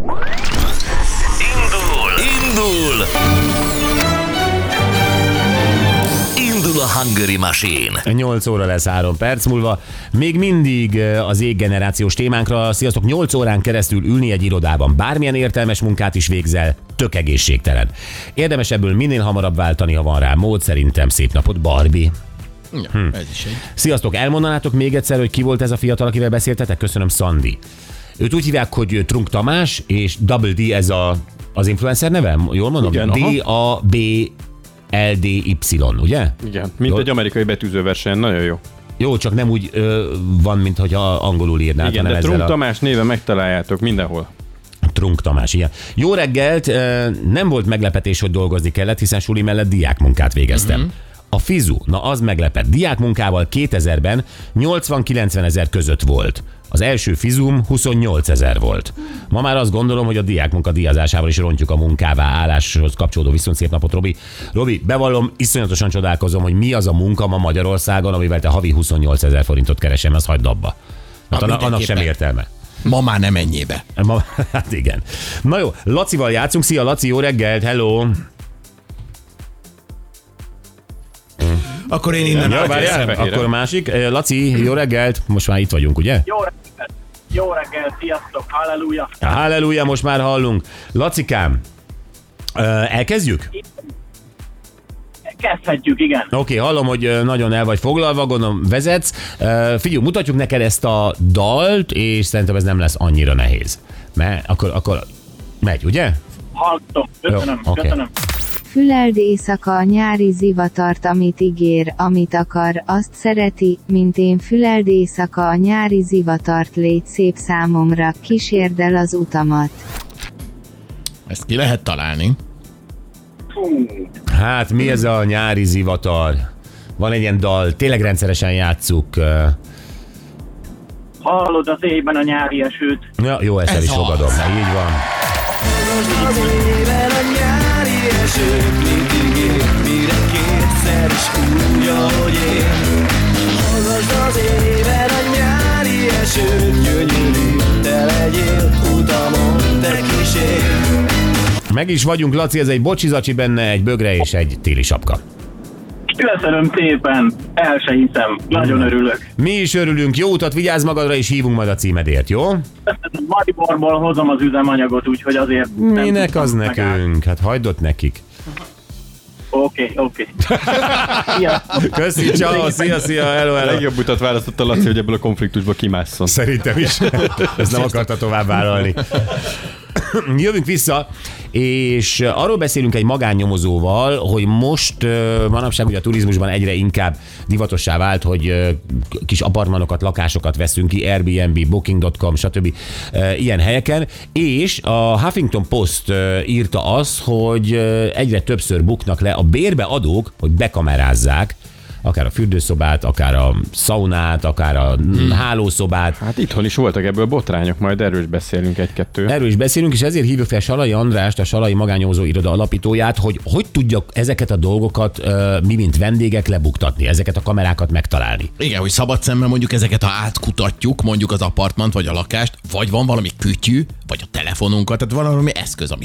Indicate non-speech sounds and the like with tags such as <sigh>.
Indul! Indul! Indul a Hungary Machine! 8 óra lesz 3 perc múlva. Még mindig eh, az éggenerációs témánkra, sziasztok, 8 órán keresztül ülni egy irodában, bármilyen értelmes munkát is végzel, tök egészségtelen. Érdemes ebből minél hamarabb váltani, ha van rá mód, szerintem szép napot, Barbie. Ja, hm. Ez is egy. Sziasztok, elmondanátok még egyszer, hogy ki volt ez a fiatal, akivel beszéltetek? Köszönöm, Szandi. Őt úgy hívják, hogy Trunk Tamás, és Double D ez a, az influencer neve? Jól mondom? Igen, aha. D-A-B LDY, ugye? Igen, mint Jó. egy amerikai betűzőverseny, nagyon jó. Jó, csak nem úgy ö, van, mint hogy angolul írnád, Igen, de Trump a Tamás néven megtaláljátok mindenhol. Trunk Tamás, igen. Jó reggelt, nem volt meglepetés, hogy dolgozni kellett, hiszen suli mellett diákmunkát végeztem. Uh-huh. A fizu, na az meglepett. Diákmunkával 2000-ben 80-90 ezer között volt. Az első fizum 28 ezer volt. Ma már azt gondolom, hogy a diákmunka díjazásával is rontjuk a munkává álláshoz kapcsolódó viszont szép napot, Robi. Robi, bevallom, iszonyatosan csodálkozom, hogy mi az a munka ma Magyarországon, amivel te havi 28 ezer forintot keresem, ezt hagyd abba. Hát annak, annak sem értelme. Ma már nem ennyibe. Ma, <laughs> hát igen. Na jó, Lacival játszunk. Szia, Laci, jó reggelt, hello! Akkor én innen Ja, várjál, akkor a másik. Eh, Laci, jó reggelt, most már itt vagyunk, ugye? Jó reggelt! Jó reggelt, sziasztok, halleluja! Halleluja, most már hallunk. Lacikám, eh, elkezdjük? Kezdhetjük, igen. Oké, okay, hallom, hogy eh, nagyon el vagy foglalva, gondolom vezetsz. Figyelj, mutatjuk neked ezt a dalt, és szerintem ez nem lesz annyira nehéz. Mert akkor, akkor megy, ugye? Hallgatom, köszönöm, Jó, oké. köszönöm. Füleld éjszaka a nyári zivatart, amit ígér, amit akar, azt szereti, mint én füleld éjszaka a nyári zivatart, légy szép számomra, kísérd el az utamat. Ezt ki lehet találni. Hát mi ez a nyári zivatar? Van egy ilyen dal, tényleg rendszeresen játsszuk. eh, hallod az éjben a nyári esőt. Ja, jó, ezt el Ez is az. fogadom. Így van. Az éven a nyári esők mindig ér, mire kétszer is úgy, ahogy én. Hallgasd az éven a nyári esők, gyönyörű, te legyél, utamon te kísérj. Meg is vagyunk, Laci, ez egy bocsizacsi benne, egy bögre és egy téli sapka. Köszönöm szépen, el se hiszem, nagyon örülök. Mi is örülünk, jó utat, vigyázz magadra, és hívunk majd a címedért, jó? Mariborból hozom az üzemanyagot, úgyhogy azért... nem Minek tudtam az megállni. nekünk? Hát hagyd ott nekik. Oké, oké. <laughs> Sziasztok. Köszi, ciao, szia, szia, hello, A hello. legjobb utat választotta Laci, hogy ebből a konfliktusból kimásszon. Szerintem is. <laughs> Ezt nem akarta tovább vállalni. <laughs> Jövünk vissza, és arról beszélünk egy magánnyomozóval, hogy most manapság ugye a turizmusban egyre inkább divatossá vált, hogy kis apartmanokat, lakásokat veszünk ki, Airbnb, Booking.com, stb. ilyen helyeken, és a Huffington Post írta az, hogy egyre többször buknak le a bérbe adók, hogy bekamerázzák akár a fürdőszobát, akár a szaunát, akár a hmm. hálószobát. Hát itthon is voltak ebből botrányok, majd erről is beszélünk egy-kettő. Erről is beszélünk, és ezért hívjuk fel Salai Andrást, a Salai Magányomozó Iroda alapítóját, hogy hogy tudja ezeket a dolgokat mi, mint vendégek lebuktatni, ezeket a kamerákat megtalálni. Igen, hogy szabad szemben mondjuk ezeket, ha átkutatjuk, mondjuk az apartmant vagy a lakást, vagy van valami kütyű, vagy a telefonunkat, tehát valami eszköz, ami